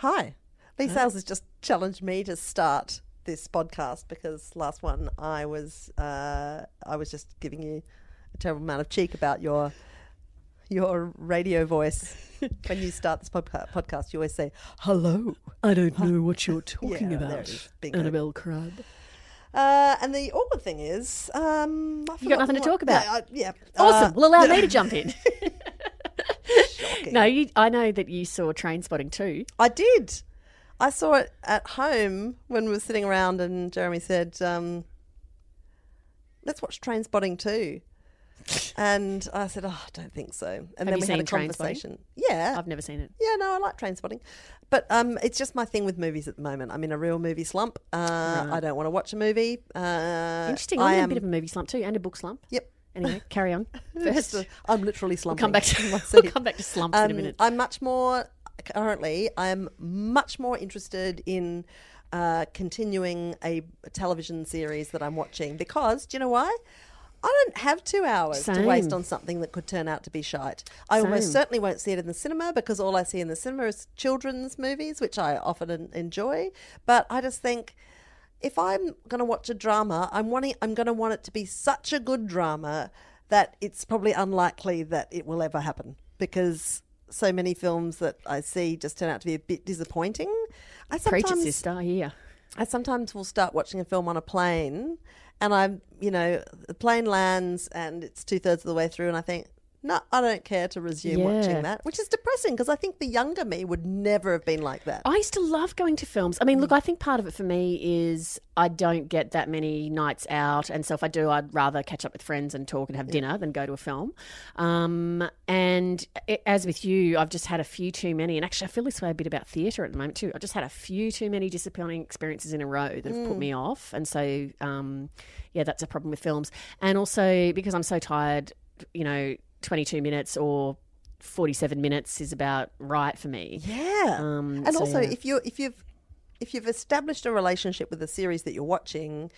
Hi. Leigh Sales has just challenged me to start this podcast because last one I was uh, I was just giving you a terrible amount of cheek about your your radio voice. when you start this podca- podcast, you always say hello. I don't know what you're talking Yeah, about, it is. Bingo. Annabel Crabb. Uh, and the awkward thing is, um, I've You got nothing to talk about? Yeah, I- yeah. Awesome. Uh, well, allow me to jump in. shocking. no, you, I know that you saw Trainspotting too. I did. I saw it at home when we were sitting around, and Jeremy said, um, "Let's watch Trainspotting too." And I said, "Oh, I don't think so." And then we had a conversation. Yeah, I've never seen it. yeah, no, I like Trainspotting, but um, it's just my thing with movies at the moment. I'm in a real movie slump. Uh, I don't want to watch a movie. Uh, Interesting. I I'm in a bit of a movie slump too, and a book slump. Yep. Anyway, carry on. First, uh, I'm literally slumping. come back to we'll come back to slumps in a Um, minute. I'm much more currently. I'm much more interested in uh, continuing a television series that I'm watching because do you know why? I don't have two hours to waste on something that could turn out to be shite. I almost certainly won't see it in the cinema because all I see in the cinema is children's movies, which I often enjoy. But I just think if I'm going to watch a drama, I'm wanting I'm going to want it to be such a good drama that it's probably unlikely that it will ever happen because so many films that I see just turn out to be a bit disappointing. I sometimes sister. Here. I sometimes will start watching a film on a plane and I'm, you know, the plane lands and it's two thirds of the way through and I think, no, I don't care to resume Yeah. watching that, which is depressing because I think the younger me would never have been like that. I used to love going to films. I mean, Mm. look, I think part of it for me is I don't get that many nights out, and so if I do, I'd rather catch up with friends and talk and have dinner than go to a film. Um, and i as with you, I've just had a few too many, and actually, I feel this way a bit about theatre at the moment too. I just had a few too many disappointing experiences in a row that have put Mm. me off, and so um, yeah, that's a problem with films. And also because I'm so tired, you know, 22 minutes or 47 minutes is about right for me. Yeah. Um, and so, also, yeah. if you if you've if you've established a relationship with a series that you're watching,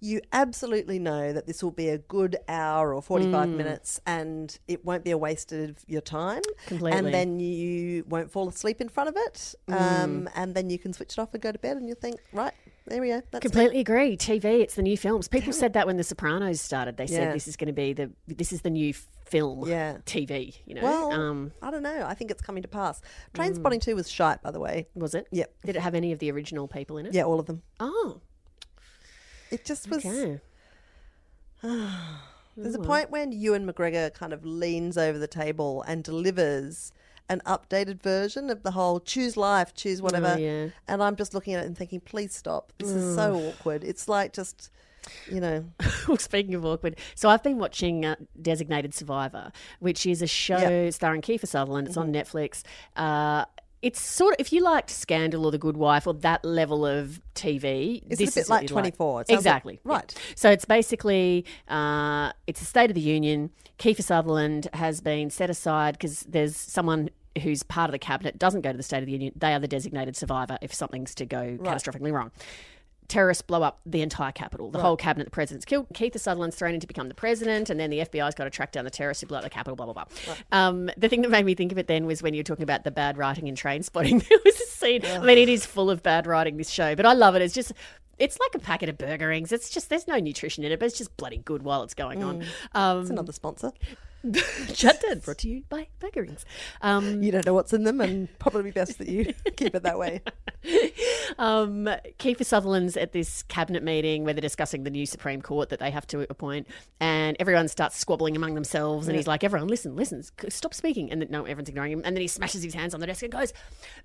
you absolutely know that this will be a good hour or 45 Mm. minutes and it won't be a waste of your time. Completely. And then you won't fall asleep in front of it. Mm. Um, and then you can switch it off and go to bed and you'll think, right, there we go. Completely agree. TV, it's the new films. People said that when The Sopranos started. They said Yeah. this is going to be the this is the new film. Yeah. TV. You know. Well, um, I don't know. I think it's coming to pass. Trainspotting 2 was shite, by the way. was it? Yep. Did it have any of the original people in it? Yeah, all of them. Oh. It just was. Okay. There's a point when Ewan McGregor kind of leans over the table and delivers an updated version of the whole choose life, choose whatever. Oh, yeah. And I'm just looking at it and thinking, please stop. This is so awkward. It's like just, you know, well, speaking of awkward, so I've been watching uh, Designated Survivor, which is a show Yeah. Mm-hmm. starring Kiefer Sutherland. It's on Netflix. Uh, it's sort of if you liked Scandal or The Good Wife or that level of TV, Is it a this bit is like 24? It sounds like- exactly, yeah. right. So it's basically uh, it's a State of the Union. Kiefer Sutherland has been set aside because there's someone who's part of the cabinet doesn't go to the State of the Union. They are the designated survivor if something's to go catastrophically wrong terrorists blow up the entire capital. The whole cabinet, the president's killed. Kiefer Sutherland's thrown in to become the president, and then the FBI's got to track down the terrorists who blew up the capital, blah, blah, blah. Um, the thing that made me think of it then was when you were talking about the bad writing in Trainspotting. there was a scene, I mean, it is full of bad writing, this show, but I love it. It's just. It's like a packet of burger rings. It's just there's no nutrition in it, but it's just bloody good while it's going on. Um, it's another sponsor. Chat 10, brought to you by Burger Rings. Um, You don't know what's in them, and probably best that you keep it that way. um, Kiefer Sutherland's at this cabinet meeting where they're discussing the new Supreme Court that they have to appoint, and everyone starts squabbling among themselves. And he's like, "Everyone, listen, listen, stop speaking." And then, no, everyone's ignoring him. And then he smashes his hands on the desk and goes,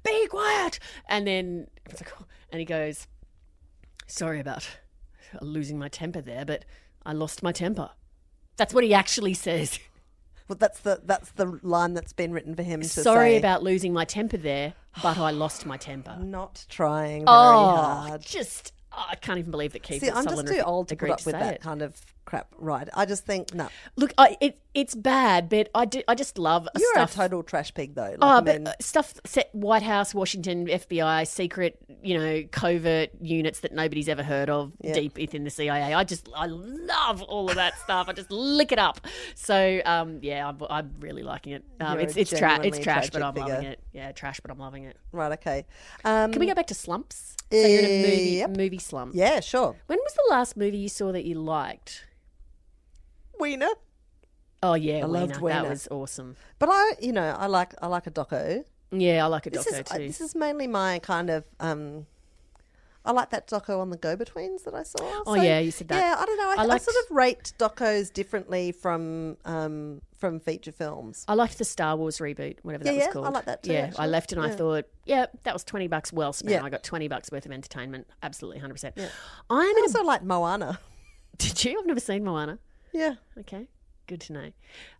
"Be quiet!" And then like, "Oh," and he goes, "Sorry about losing my temper there, but I lost my temper." That's what he actually says. Well, that's the that's the line that's been written for him to say. Sorry say. about losing my temper there, but I lost my temper. not trying very Oh, hard. just oh, I can't even believe that Keith See, I'm just too old to put up to with that it. kind of crap. Right? I just think no. Look, I, it it's bad, but I do I just love You're stuff. a total trash pig, though. Like, Oh, I but mean, uh, stuff set White House, Washington, FBI, secret, you know, covert units that nobody's ever heard of Yeah. deep within the CIA. I just, I love all of that stuff. I just lick it up. So, um, yeah, I'm, I'm really liking it. Um, it's it's trash, it's trash, but I'm tragic loving it. Yeah, trash, but I'm loving it. Right. Okay. Um, Can we go back to slumps? So you're in a movie, Yep. movie slump. Yeah. Sure. When was the last movie you saw that you liked? Weiner. Oh yeah, I loved Weiner. That was awesome. But I, you know, I like I like a doco. Yeah, I like a This doco is too. this is mainly my kind of. um I like that doco on the Go Betweens that I saw. Oh, yeah, you said that. Yeah, I don't know. I, I I, sort of rate docos differently from um from feature films. I liked the Star Wars reboot, whatever that was yeah, I called. like that too, Yeah, I left and I thought, yeah, that was twenty bucks well spent. Yeah. I got twenty bucks worth of entertainment. Absolutely, hundred percent. I'm I in a. also like Moana. Did you? I've never seen Moana. Yeah, Okay, good to know. I'll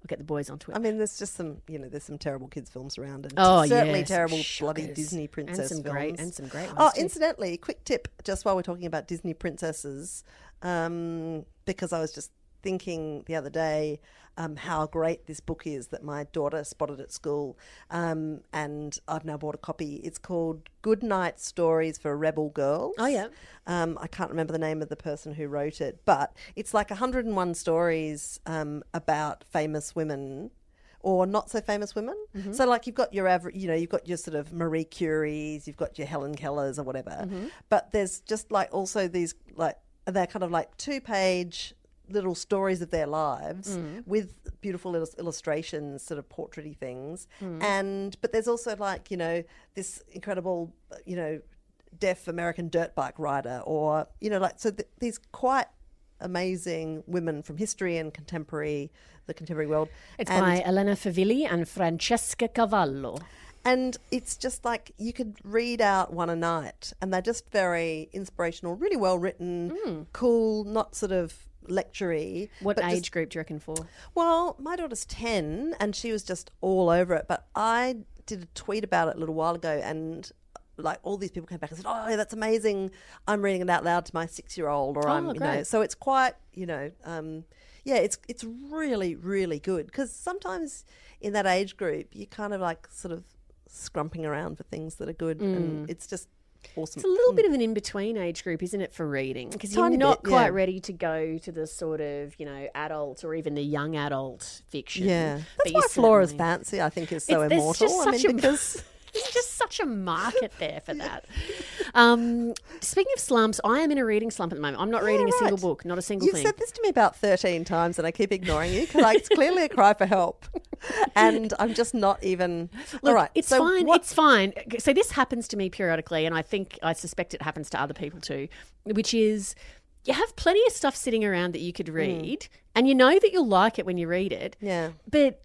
get the boys onto it. I mean, there's just some, you know, there's some terrible kids films around, and Oh, certainly some terrible bloody. Disney princess and some films. great and some great ones. Oh, too. incidentally, quick tip just while we're talking about Disney princesses, um, because I was just thinking the other day um, how great this book is that my daughter spotted at school, um, and I've now bought a copy. It's called Good Night Stories for Rebel Girls. Oh, yeah. Um, I can't remember the name of the person who wrote it, but it's like 101 stories um, about famous women or not so famous women. Mm-hmm. So, like, you've got your average, you know, you've got your sort of Marie Curies, you've got your Helen Kellers or whatever. Mm-hmm. But there's just like also these, like, they're kind of like two page little stories of their lives Mm. with beautiful illus- illustrations, sort of portraity things. Mm. And, but there's also like, you know, this incredible, you know, deaf American dirt bike rider, or you know, like so th- these quite amazing women from history and contemporary, the contemporary world. It's and, by Elena Favilli and Francesca Cavallo. and it's just like you could read out one a night, and they're just very inspirational, really well written, cool, not sort of lectury. What age just- group do you reckon for? well, my daughter's 10 and she was just all over it. But I did a tweet about it a little while ago and like all these people came back and said, Oh, that's amazing. I'm reading it out loud to my six year old or I'm, you know, so it's quite, you know, um, yeah, it's it's really, really good because sometimes in that age group, you kind of like sort of scrumping around for things that are good and it's just awesome. It's a little hmm. bit of an in between age group, isn't it, for reading? Because you're not bit, quite yeah. ready to go to the sort of, you know, adult or even the young adult fiction. yeah, But that's you why Flora's fancy. I think is so It's- immortal. I mean, because There's just such a market there for that. Um, speaking of slumps, I am in a reading slump at the moment. I'm not reading a single book, not a single thing. You've thing. said this to me about 13 times and I keep ignoring you because it's clearly a cry for help. And I'm just not even. Look, All right. it's so fine. what- It's fine. So this happens to me periodically, and I think I suspect it happens to other people too. Which is, you have plenty of stuff sitting around that you could read, and you know that you'll like it when you read it. Hmm. Yeah. But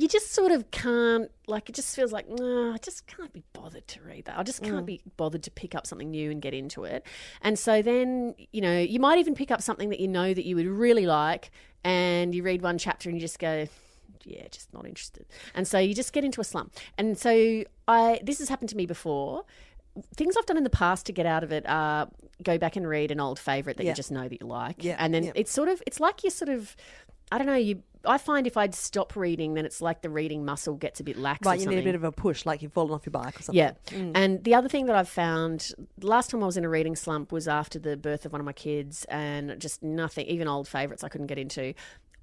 you just sort of can't. Like it just feels like, nah, I just can't be bothered to read that. I just can't mm. be bothered to pick up something new and get into it. And so then, you know, you might even pick up something that you know that you would really like, and you read one chapter and you just go, yeah, just not interested. And so you just get into a slump. And so I this has happened to me before. Things I've done in the past to get out of it are go back and read an old favorite that Yeah. you just know that you like. Yeah, And then yeah. it's sort of it's like you sort of I don't know, you I find if I'd stop reading then it's like the reading muscle gets a bit lax or Right, you need a bit of a push, like you've fallen off your bike or something. Yeah. Mm. And the other thing that I've found, last time I was in a reading slump was after the birth of one of my kids, and just nothing, even old favourites I couldn't get into.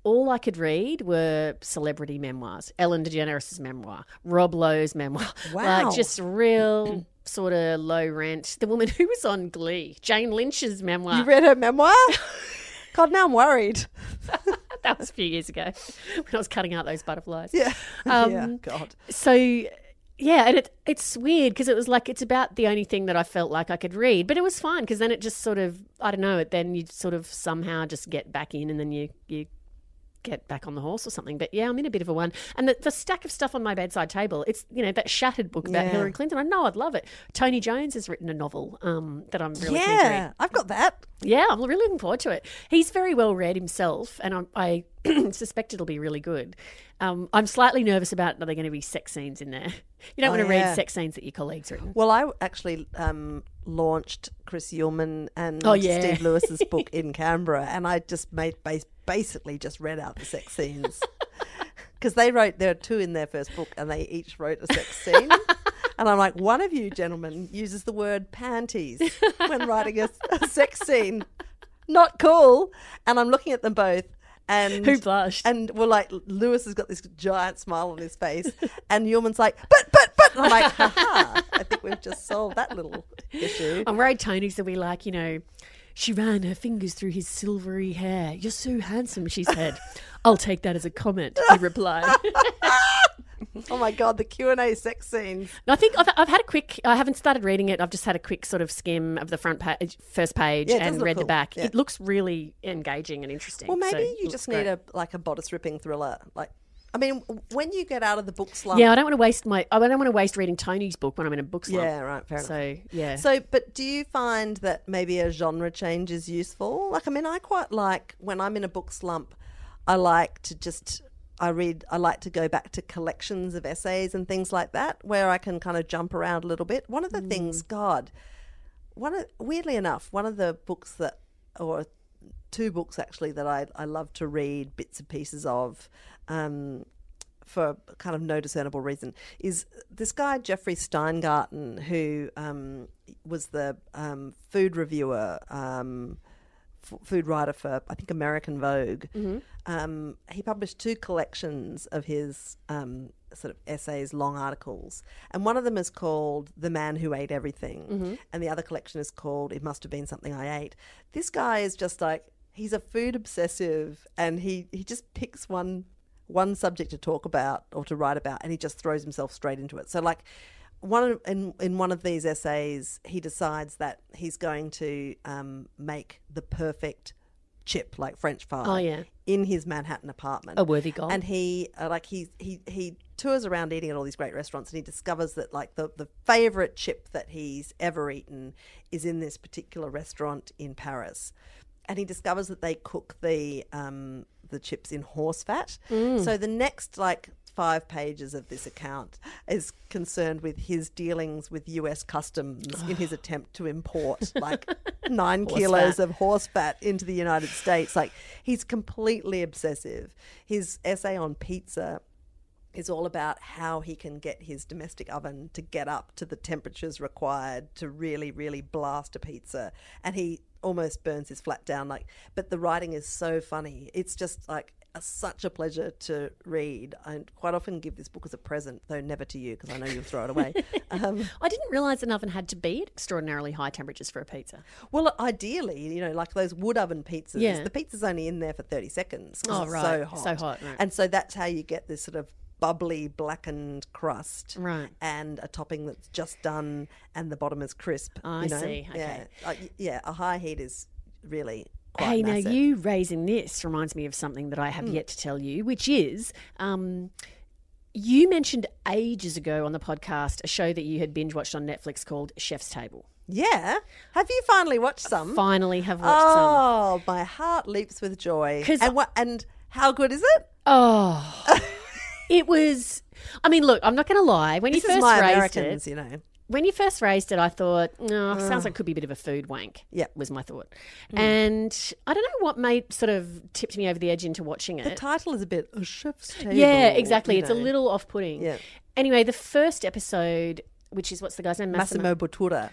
All I could read were celebrity memoirs. Ellen DeGeneres' memoir, Rob Lowe's memoir. Wow. Like just real sort of low rent. The woman who was on Glee, Jane Lynch's memoir. You read her memoir? God, now I'm worried. That was a few years ago when I was cutting out those butterflies. Yeah. Um, yeah. God. so yeah and it, it's weird because it was like it's about the only thing that i felt like i could read but it was fine because then it just sort of i don't know It then you sort of somehow just get back in and then you you get back on the horse or something but yeah i'm in a bit of a one and the, the stack of stuff on my bedside table it's you know that shattered book about Yeah. hillary clinton i know i'd love it tony jones has written a novel um, that i'm really keen to read Yeah, I've got that. yeah, I'm really looking forward to it. He's very well read himself, and I'm, I suspect it'll be really good. Um, I'm slightly nervous about are there going to be sex scenes in there? You don't Oh, want to yeah. read sex scenes that your colleagues written. Well, I actually um, launched Chris Uhlmann and Oh, yeah. Steve Lewis's book in Canberra, and I just made bas- basically just read out the sex scenes because they wrote there are two in their first book, and they each wrote a sex scene. And I'm like, one of you gentlemen uses the word panties when writing a, a sex scene. Not cool. And I'm looking at them both. And Who blushed? And we're like, Lewis has got this giant smile on his face, and Uhlmann's like, but, but, but. And I'm like, haha, I think we've just solved that little issue. I'm worried Tony's will be like, you know, she ran her fingers through his silvery hair. You're so handsome, she said. I'll take that as a comment, he replied. Oh my god, the Q and A sex scenes. And I think I've, I've had a quick. I haven't started reading it. I've just had a quick sort of skim of the front page, first page, Yeah, and read the back. Yeah. It looks really engaging and interesting. Well, maybe so you just great. need a like a bodice ripping thriller. Like, I mean, when you get out of the book slump, Yeah, I don't want to waste my. I don't want to waste reading Tony's book when I'm in a book slump. yeah, right, fair enough. So yeah. So, but do you find that maybe a genre change is useful? Like, I mean, I quite like when I'm in a book slump, I like to just, I read, I like to go back to collections of essays and things like that where I can kind of jump around a little bit. One of the things, God, one of, weirdly enough, one of the books that, or two books actually that I, I love to read bits and pieces of, um, for kind of no discernible reason, is this guy Jeffrey Steingarten, who um, was the um, food reviewer, um, f- food writer for I think American Vogue. Um, he published two collections of his um, sort of essays, long articles, and one of them is called "The Man Who Ate Everything," and the other collection is called "It Must Have Been Something I Ate." This guy is just like he's a food obsessive, and he he just picks one one subject to talk about or to write about, and he just throws himself straight into it. So, like, one of- in in one of these essays, he decides that he's going to um, make the perfect chip, like French fry, Oh, yeah. in his Manhattan apartment. A worthy goal. And he uh, like he he he tours around eating at all these great restaurants, and he discovers that like the the favorite chip that he's ever eaten is in this particular restaurant in Paris, and he discovers that they cook the um the chips in horse fat. So the next like five pages of this account is concerned with his dealings with US customs in his attempt to import like nine kilos fat. of horse fat into the United States. Like he's completely obsessive. His essay on pizza is all about how he can get his domestic oven to get up to the temperatures required to really, really blast a pizza. And he almost burns his flat down. Like, but the writing is so funny. It's just like a, such a pleasure to read. I quite often give this book as a present, though never to you because I know you'll throw it away. um, I didn't realise an oven had to be at extraordinarily high temperatures for a pizza. well, ideally, you know, like those wood oven pizzas, Yeah. the pizza's only in there for 30 seconds. Oh, right. So hot. So hot, right. And so that's how you get this sort of bubbly, blackened crust. Right. And a topping that's just done and the bottom is crisp. I you know? see, Yeah. Uh, yeah, a high heat is really quite Hey, an now you raising this reminds me of something that I have yet to tell you, which is um, you mentioned ages ago on the podcast a show that you had binge watched on Netflix called Chef's Table. Yeah. Have you finally watched some? Finally, have watched some. oh, my heart leaps with joy. And what? And how good is it? Oh, it was. I mean, look, I'm not going to lie. When This you first raised Americans, it, you know. when you first raised it, I thought, no, sounds like it could be a bit of a food wank. Yeah. was my thought. Mm. And I don't know what made sort of tipped me over the edge into watching it. The title is a bit a chef's table. Yeah, exactly. It's a little off-putting. Yeah. Anyway, the first episode, which is what's the guy's name? Massimo Bottura.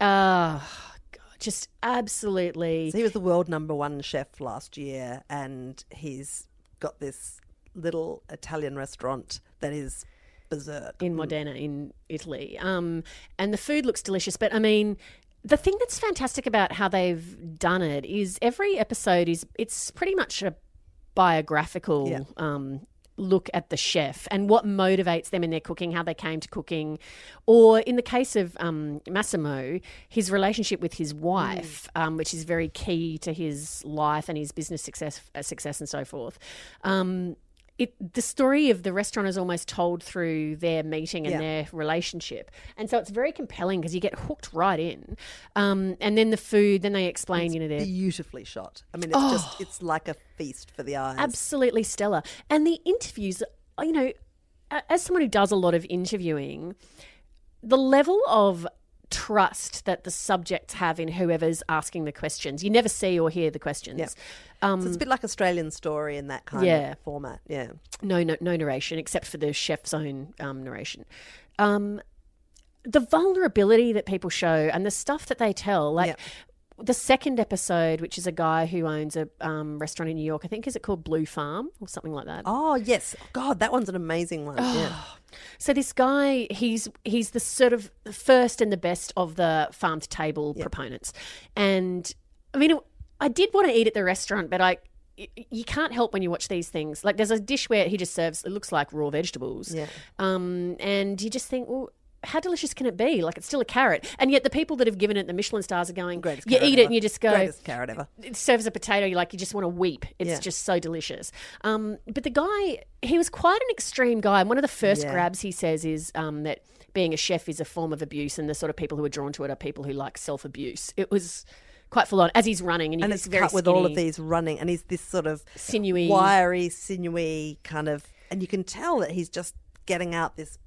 Oh, God, just absolutely. So he was the world number one chef last year, and he's got this little Italian restaurant that is berserk. in Modena in Italy. Um, and the food looks delicious. But I mean, the thing that's fantastic about how they've done it is every episode is it's pretty much a biographical Yeah. um, look at the chef and what motivates them in their cooking, how they came to cooking, or in the case of um, Massimo, his relationship with his wife, um, which is very key to his life and his business success, uh, success and so forth. Um, it, the story of the restaurant is almost told through their meeting and Yeah. their relationship, and so it's very compelling because you get hooked right in. Um, and then the food, then they explain, you know, their Beautifully shot. I mean, it's Oh. just it's like a feast for the eyes. absolutely stellar. And the interviews, you know, as someone who does a lot of interviewing, the level of trust that the subjects have in whoever's asking the questions. You never see or hear the questions. Yeah. Um, So it's a bit like Australian story in that kind Yeah. of format. Yeah. no, no, no narration except for the chef's own um, narration. Um, the vulnerability that people show and the stuff that they tell, like. Yep. The second episode, which is a guy who owns a um, restaurant in New York, I think is it called Blue Farm or something like that. Oh yes, God, that one's an amazing one. yeah. So this guy, he's he's the sort of first and the best of the farm to table proponents, and I mean, I did want to eat at the restaurant, but I You can't help when you watch these things. Like, there's a dish where he just serves. It looks like raw vegetables, Yeah. um, and you just think, well, how delicious can it be? Like, it's still a carrot, and yet the people that have given it the Michelin stars are going. Greatest you eat it ever. and you just go, Greatest carrot ever. it serves a potato, you like you just want to weep. It's Yeah. just so delicious. Um, but the guy, he was quite an extreme guy. And one of the first Yeah. grabs he says is um, that being a chef is a form of abuse, and the sort of people who are drawn to it are people who like self abuse. It was quite full on as he's running, and, And he's it's very cut with all of these running, and he's this sort of sinewy. wiry, sinewy kind of, and you can tell that he's just getting out this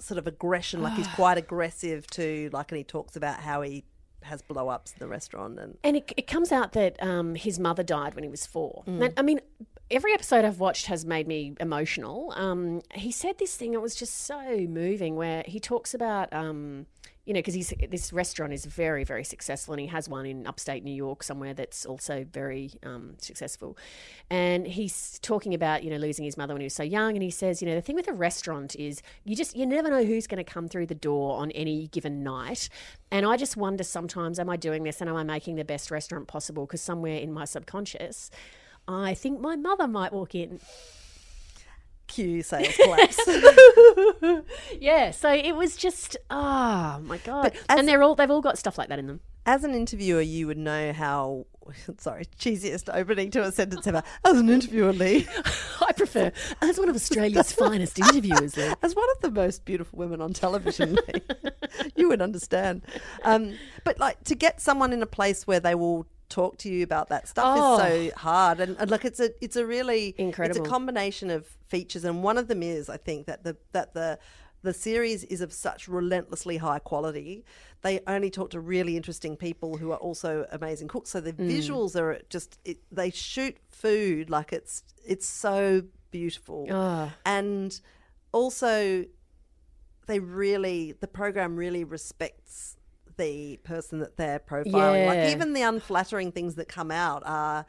sort of aggression, like he's quite aggressive too. Like, and he talks about how he has blow ups in the restaurant, and And it, it comes out that um, his mother died when he was four. Mm. And, I mean, every episode I've watched has made me emotional. Um, he said this thing, it was just so moving, where he talks about, um, you know, because he's this restaurant is very, very successful, and he has one in upstate New York somewhere that's also very um, successful. And he's talking about, you know, losing his mother when he was so young, and he says, you know, the thing with a restaurant is you just you never know who's going to come through the door on any given night. And I just wonder sometimes, am I doing this and am I making the best restaurant possible? Because somewhere in my subconscious, I think my mother might walk in. Cue sales collapse. Yeah, so it was just oh my god, and they're all they've all got stuff like that in them. As an interviewer, you would know how. Sorry, cheesiest opening to a sentence ever. As an interviewer, Leigh, I prefer as one of Australia's finest interviewers. Leigh. as one of the most beautiful women on television, Leigh, you would understand. Um, but like to get someone in a place where they will talk to you about that stuff Oh. is so hard, and, and look, it's a it's a really Incredible. It's a combination of features, and one of them is I think that the that the the series is of such relentlessly high quality. They only talk to really interesting people who are also amazing cooks. So the visuals are just it, they shoot food like it's it's so beautiful, Ah. and also they really the program really respects the person that they're profiling. Yeah. Like even the unflattering things that come out are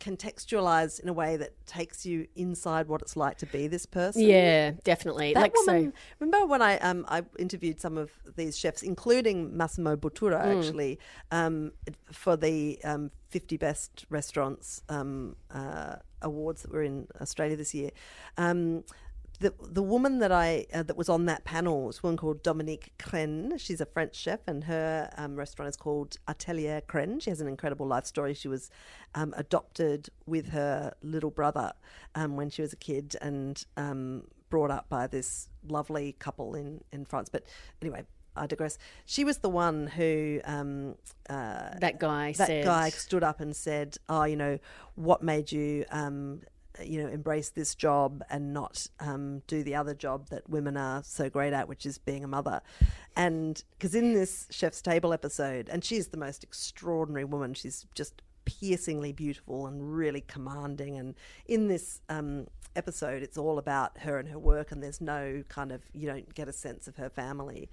contextualized in a way that takes you inside what it's like to be this person. Yeah, definitely. That like woman, so, remember when I um I interviewed some of these chefs, including Massimo Bottura, Hmm. actually, um, for the um, 50 best restaurants um, uh, awards that were in Australia this year. Um, the the woman that I uh, that was on that panel was a woman called Dominique Crenn. She's a French chef, and her um, restaurant is called Atelier Crenn. She has an incredible life story. She was um, adopted with her little brother um, when she was a kid, and um, brought up by this lovely couple in in France. But anyway. I digress. She was the one who um, uh, that guy that said, guy stood up and said, "Oh, you know, what made you, um, you know, embrace this job and not um, do the other job that women are so great at, which is being a mother?" And because in this chef's table episode, and she's the most extraordinary woman. She's just piercingly beautiful and really commanding. And in this um, episode, it's all about her and her work, and there's no kind of you don't get a sense of her family.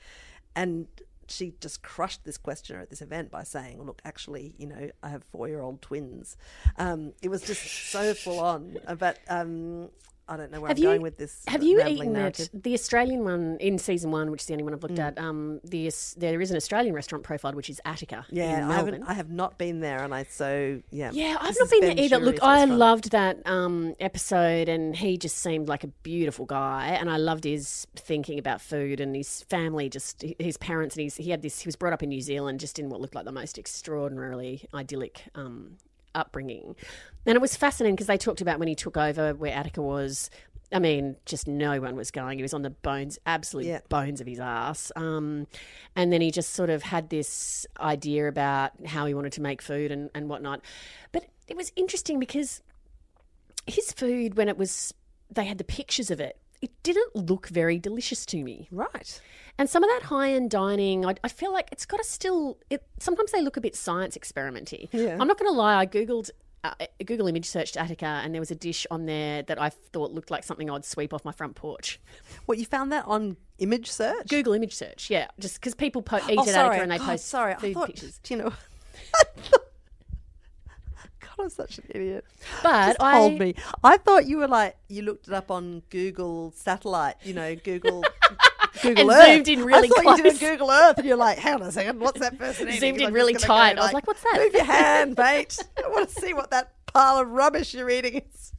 And she just crushed this questioner at this event by saying, "Look, actually, you know, I have four-year-old twins." Um, it was just so full on. But um, I don't know where Have I'm you going with this. Have you eaten narrative. at the Australian one in season one, which is the only one I've Mm. looked at? Um, the there is an Australian restaurant profiled, which is Attica. Yeah, in I Melbourne. haven't. I have not been there, and I so yeah. Yeah, I've not been Ben there either. Look, I restaurant. loved that um, episode, and he just seemed like a beautiful guy, and I loved his thinking about food and his family. Just his parents, and his, he had this. He was brought up in New Zealand, just in what looked like the most extraordinarily idyllic um, upbringing, and it was fascinating because they talked about when he took over where Attica was. I mean, just no one was going. He was on the bones, absolute Yeah. bones of his ass. Um, and then he just sort of had this idea about how he wanted to make food and, and whatnot. But it was interesting because his food, when it was, they had the pictures of it, it didn't look very delicious to me. Right. And some of that high end dining, I, I feel like it's got to still. It sometimes they look a bit science experimenty. Yeah. I'm not going to lie. I googled uh, Google image searched Attica, and there was a dish on there that I thought looked like something I'd sweep off my front porch. What you found that on image search? Google image search, yeah, just because people po- eat Oh, at. Attica and they post sorry. food I thought, pictures. Do you know? God, I'm such an idiot. But Just I hold me. I thought you were like you looked it up on Google satellite. You know, Google. Google And Earth. zoomed in really I thought you did Google Earth, and you're like, "Hang on a second, what's that person eating?" Zoomed in really tight. go, I was like, "What's that?" Move your hand, mate. I want to see what that pile of rubbish you're eating is.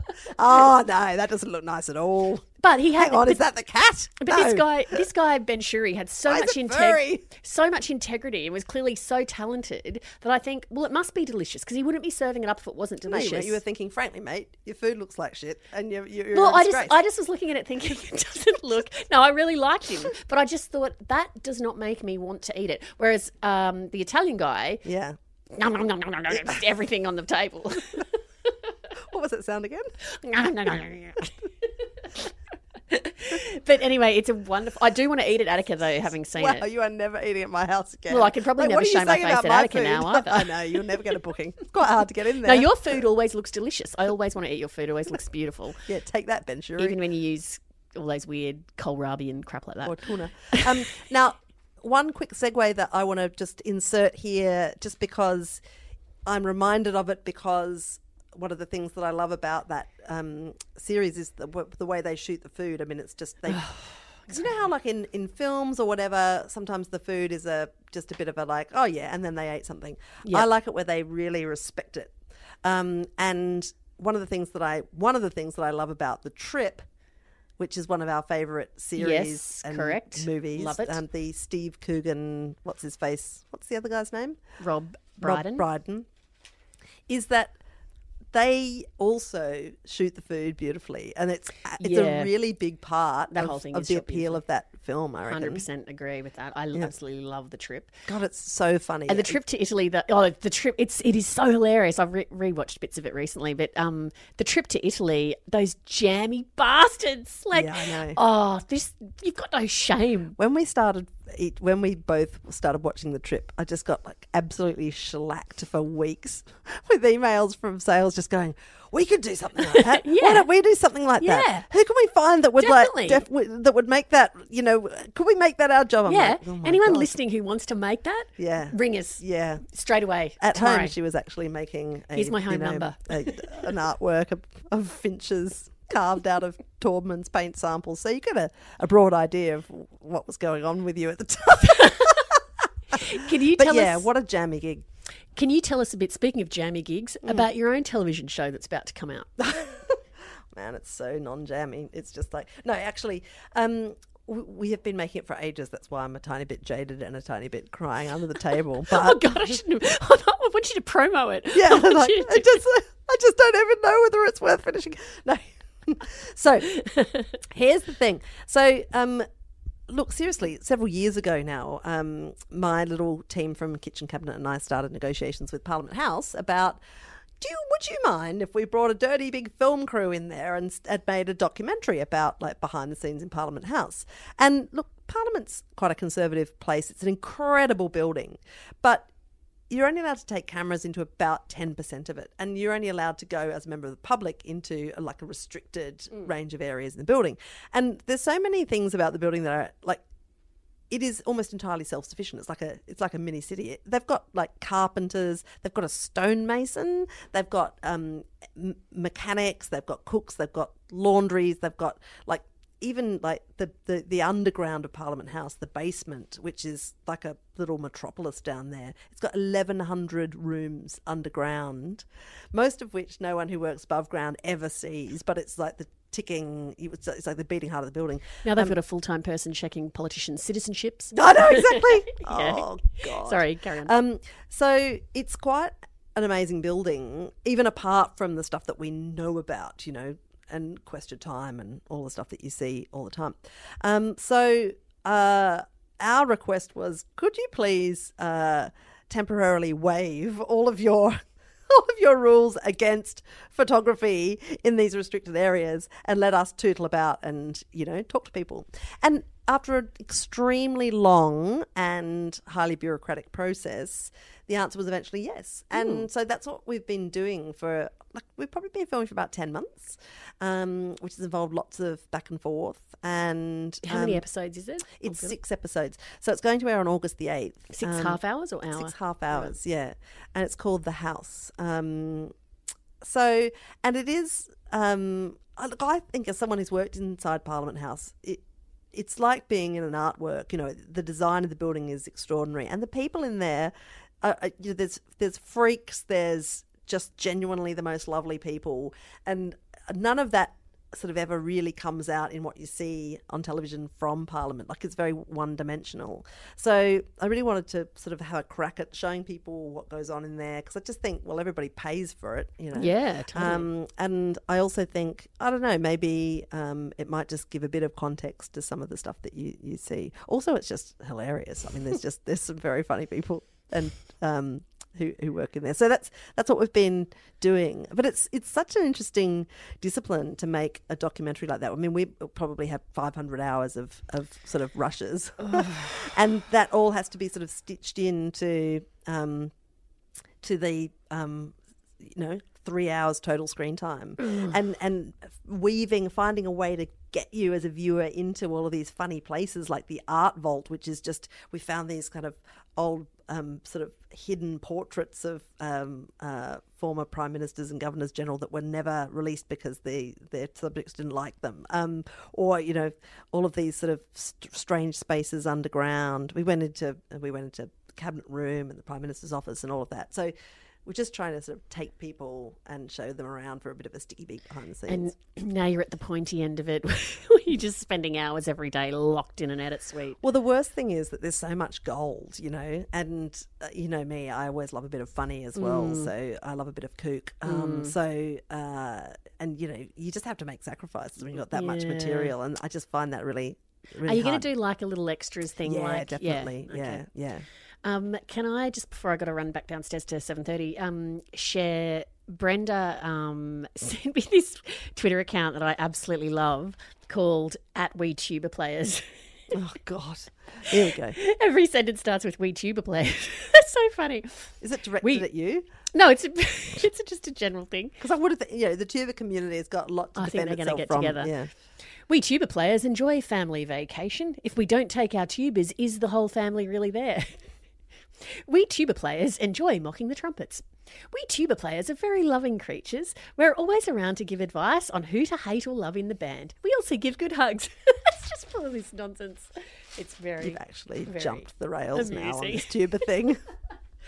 oh no, that doesn't look nice at all. But he had Hang on, but, is that the cat? but no. this guy this guy Ben Shewry had so Why much integrity so much integrity and was clearly so talented that I think well it must be delicious because he wouldn't be serving it up if it wasn't delicious. weren't. You were thinking, frankly, mate, your food looks like shit, and you're, you're, well, I just. I just was looking at it thinking it doesn't look. No, I really liked him, but I just thought that does not make me want to eat it. Whereas um, the Italian guy, yeah. nom, nom, nom, nom, nom, nom, everything on the table. What was that sound again? But anyway, it's a wonderful. I do want to eat at Attica though, having seen Wow, it. you are never eating at my house again. Well, I can probably Like, never show my face at my Attica food? now either. I know you'll never get a booking. It's quite hard to get in there. No, there. your food always looks delicious. I always want to eat your food. It always looks beautiful, yeah, take that, Ben Shewry. even when you use all those weird kohlrabi and crap like that. or tuna. Um, now, one quick segue that I want to just insert here, just because I'm reminded of it, because one of the things that I love about that um, series is the, w- the way they shoot the food. I mean, it's just they. 'cause you know how, like in, in films or whatever, sometimes the food is a just a bit of a like, oh yeah, and then they ate something. I like it where they really respect it. Um, and one of the things that I one of the things that I love about the trip which is one of our favourite series Yes, and correct. movies. Love it. Um, the Steve Coogan, what's his face? What's the other guy's name? Rob Rob Brydon. Brydon. Is that they also shoot the food beautifully, and it's it's Yeah. a really big part That of, whole thing of is the appeal of that film. I reckon. Hundred percent agree with that. I absolutely love the trip. God, it's so funny. And the trip to Italy, the oh, the trip, it's it is so hilarious. I've re- rewatched bits of it recently, but um, the trip to Italy, those jammy bastards, like, Yeah, I know. oh, this you've got no shame. when we started eat, when we both started watching the trip, I just got like absolutely shellacked for weeks with emails from sales just going, "We could do something like that. Why don't we do something like Yeah. that? Who can we find that would Definitely. like def- that would make that? You know, could we make that our job?" I'm yeah, like, "Oh anyone God." listening who wants to make that, Yeah. ring us Yeah. straight away At tomorrow. home, she was actually making a, Here's my home you know, number. a, an artwork of, of finches carved out of Taubman's paint samples. So you get a, a broad idea of what was going on with you at the time. Can you But tell yeah, us? what a jammy gig. Can you tell us a bit? Speaking of jammy gigs, Mm. about your own television show that's about to come out. man, it's so non-jammy. It's just like no, actually, um, we have been making it for ages. That's why I'm a tiny bit jaded and a tiny bit crying under the table. But oh God, I shouldn't. Have, I want you to promo it. yeah, I like, I just, I just don't even know whether it's worth finishing. No. so here's the thing. So um, look, seriously, several years ago now, um, my little team from Kitchen Cabinet and I started negotiations with Parliament House about. Do you, would you mind if we brought a dirty big film crew in there and, and made a documentary about like behind the scenes in Parliament House? And look, Parliament's quite a conservative place. It's an incredible building, but you're only allowed to take cameras into about 10% of it and you're only allowed to go as a member of the public into a, like a restricted range of areas in the building. And there's so many things about the building that are like it is almost entirely self-sufficient. It's like a it's like a mini city. They've got like carpenters they've got a stonemason they've got um, m- mechanics they've got cooks they've got laundries they've got like even like the, the the underground of Parliament House, the basement, which is like a little metropolis down there. It's got eleven hundred rooms underground, most of which no one who works above ground ever sees. But it's like the ticking. It's, like the beating heart of the building. Now they've got a full time person checking politicians' citizenships. I know exactly. Yeah. Oh god. Sorry, carry on. Um, so it's quite an amazing building, even apart from the stuff that we know about, you know, and Question Time and all the stuff that you see all the time. Um, so uh, our request was, could you please uh, temporarily waive all of your all of your rules against photography in these restricted areas and let us tootle about and you know talk to people and after an extremely long and highly bureaucratic process, the answer was eventually yes. And so that's what we've been doing for, like, we've probably been filming for about 10 months, um, which has involved lots of back and forth. And How many um, episodes is it? It's six episodes. So it's going to air on August the 8th. Six Um, half hours or hour? Six half hours, yeah. And it's called The House. Um, so, and it is, um, look, I think as someone who's worked inside Parliament House, it, it's like being in an artwork. You know, the design of the building is extraordinary, and the people in there, are, are- you know, there's there's freaks, there's just genuinely the most lovely people, and none of that sort of ever really comes out in what you see on television from Parliament. Like it's very one dimensional. So I really wanted to sort of have a crack at showing people what goes on in there because I just think, well, everybody pays for it, you know. Yeah, totally. Um, and I also think, I don't know, maybe um, it might just give a bit of context to some of the stuff that you, you see. Also, it's just hilarious. I mean, there's just there's some very funny people and um, who who work in there. So that's that's what we've been doing. But it's it's such an interesting discipline to make a documentary like that. I mean, we probably have 500 hours of of sort of rushes, and that all has to be sort of stitched into. Um, to the um, you know three hours total screen time and and weaving finding a way to get you as a viewer into all of these funny places like the art vault which is just we found these kind of old um, sort of hidden portraits of um, uh, former prime ministers and governors general that were never released because the their subjects didn't like them. Um, or you know all of these sort of st- strange spaces underground. We went into we went into cabinet room and the prime minister's office and all of that. So we're just trying to sort of take people and show them around for a bit of a sticky beat behind the scenes. and now you're at the pointy end of it you're just spending hours every day locked in an edit suite. well, the worst thing is that there's so much gold, you know, and uh, you know me, I always love a bit of funny as well. Mm. So I love a bit of kook. Um, So, uh, and you know, you just have to make sacrifices when you've got that much material, and I just find that really, really. Are you going to do like a little extras thing? Yeah, like definitely. Yeah. Yeah, okay. yeah. Um, can I just before I got to run back downstairs to seven thirty, um, share Brenda um, sent me this Twitter account that I absolutely love called at We Tuba Players. Oh God, here we go. Every sentence starts with We Tuba Players. That's so funny. Is it directed We- at you? No, it's a, it's just a general thing. Because I would have, th- you know, the tuber community has got a lot to I think defend they're itself get from. together. Yeah. We tuba players enjoy family vacation. If we don't take our tubers, is the whole family really there? We tuba players enjoy mocking the trumpets. We tuba players are very loving creatures. We're always around to give advice on who to hate or love in the band. We also give good hugs. it's just full of this nonsense. It's very. You've actually very jumped the rails now on this tuba thing.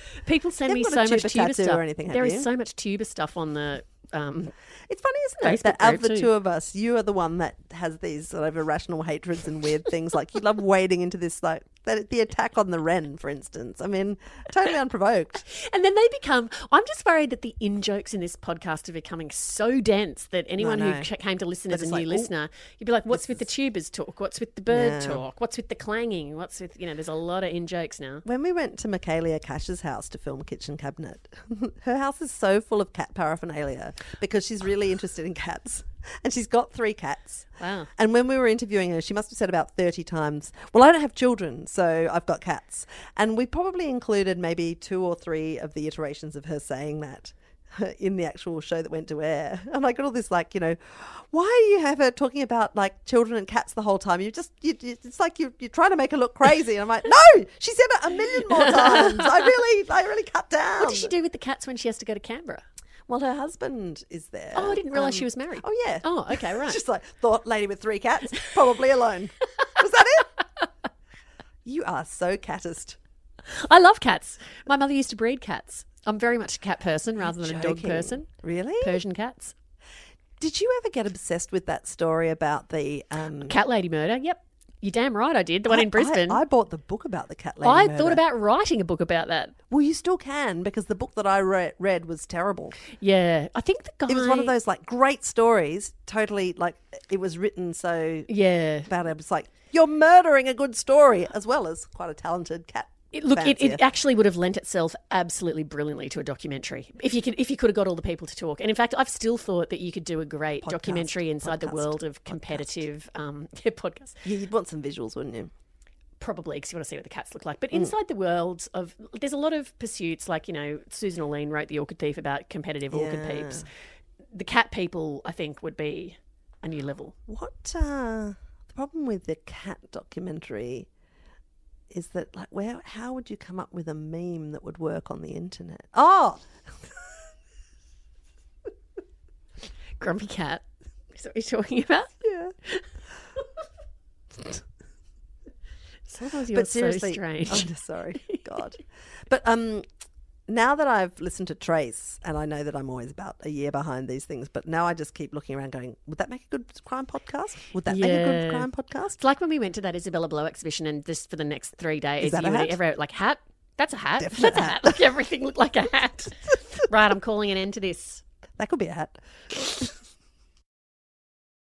People send me so a much tuba tuba tattoo or stuff. anything, There is so much tuba stuff on the. Um, It's funny, isn't it? That of the too. two of us, you are the one that has these sort of irrational hatreds and weird things. Like you love wading into this, like that, the attack on the wren, for instance. I mean, totally unprovoked. And then they become. I'm just worried that the in jokes in this podcast are becoming so dense that anyone who came to listen as a just new like, listener, you'd be like, "What's with the tubers talk? What's with the bird Yeah. talk? What's with the clanging? What's with you know?" There's a lot of in jokes now. When we went to Michaelia Cash's house to film Kitchen Cabinet, her house is so full of cat paraphernalia because she's really interested in cats. And she's got three cats. Wow. And when we were interviewing her, she must have said about 30 times, Well, I don't have children, so I've got cats. And we probably included maybe two or three of the iterations of her saying that in the actual show that went to air. And I got all this, like, you know, why do you have her talking about like children and cats the whole time? You just, you, you- it's like you, you're trying to make her look crazy. And I'm like, no, she said it a million more times. I really, I really cut down. What does she do with the cats when she has to go to Canberra? Well, her husband is there. Oh, I didn't realise Um, she was married. Oh, yeah. Oh, okay, right. Just like thought, lady with three cats, probably alone. Was that it? You are so catist. I love cats. My mother used to breed cats. I'm very much a cat person rather than a dog person. Really? Persian cats. Did you ever get obsessed with that story about the um, Cat lady murder. Yep. You're damn right I did. The one in Brisbane. I, I bought the book about the cat lady. I murder. thought about writing a book about that. Well, you still can because the book that I read, read was terrible. Yeah, I think the guy. It was one of those like great stories. Totally like it was written so Yeah, bad. It was like you're murdering a good story as well as quite a talented cat It, look, it, it actually would have lent itself absolutely brilliantly to a documentary if you could if you could have got all the people to talk. And in fact, I've still thought that you could do a great documentary inside the world of competitive um, yeah, podcast. You- You'd want some visuals, wouldn't you? Probably because you want to see what the cats look like. But Mm. inside the world of, there's a lot of pursuits. Like you know, Susan Orlean wrote the Orchid Thief about competitive orchid peeps. The cat people, I think, would be a new level. What uh, the problem with the cat documentary is that, like, where how would you come up with a meme that would work on the internet? Oh, Grumpy cat. Is that what you're talking about? yeah. Sometimes you're but seriously, so strange. I'm just sorry, God. But um, now that I've listened to Trace, and I know that I'm always about a year behind these things, but now I just keep looking around, going, would that make a good crime podcast? Would that make a good crime podcast? It's like when we went to that Isabella Blow exhibition, and just for the next three days, that you would hat? ever like hat. That's a hat. Definite That's a hat. Like everything looked like a hat. right, I'm calling an end to this. That could be a hat.